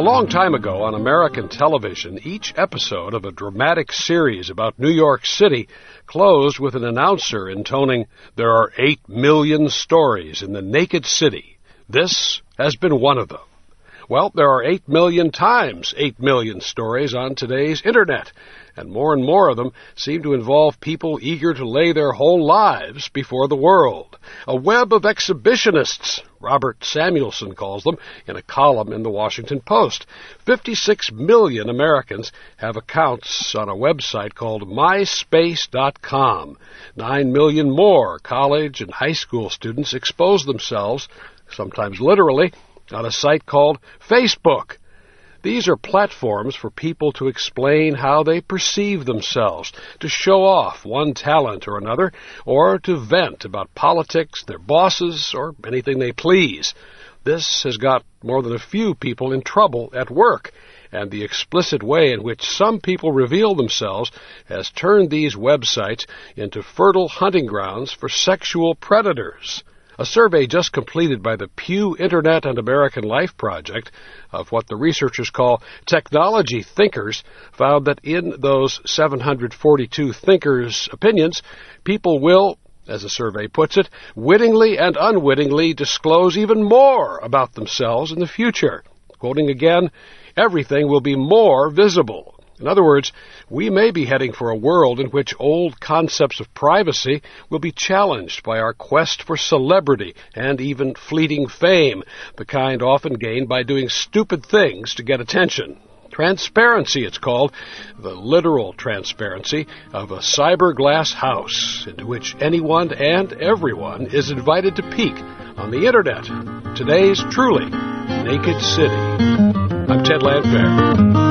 A long time ago on American television, each episode of a dramatic series about New York City closed with an announcer intoning, There are eight million stories in the naked city. This has been one of them. Well, there are 8 million times 8 million stories on today's Internet, and more and more of them seem to involve people eager to lay their whole lives before the world. A web of exhibitionists, Robert Samuelson calls them in a column in the Washington Post. 56 million Americans have accounts on a website called MySpace.com. 9 million more college and high school students expose themselves, sometimes literally, on a site called Facebook. These are platforms for people to explain how they perceive themselves, to show off one talent or another, or to vent about politics, their bosses, or anything they please. This has got more than a few people in trouble at work, and the explicit way in which some people reveal themselves has turned these websites into fertile hunting grounds for sexual predators. A survey just completed by the Pew Internet and American Life Project of what the researchers call technology thinkers found that in those 742 thinkers' opinions, people will, as the survey puts it, wittingly and unwittingly disclose even more about themselves in the future. Quoting again, everything will be more visible. In other words, we may be heading for a world in which old concepts of privacy will be challenged by our quest for celebrity and even fleeting fame, the kind often gained by doing stupid things to get attention. Transparency, it's called, the literal transparency of a cyber glass house into which anyone and everyone is invited to peek on the Internet. Today's truly naked city. I'm Ted Landphair.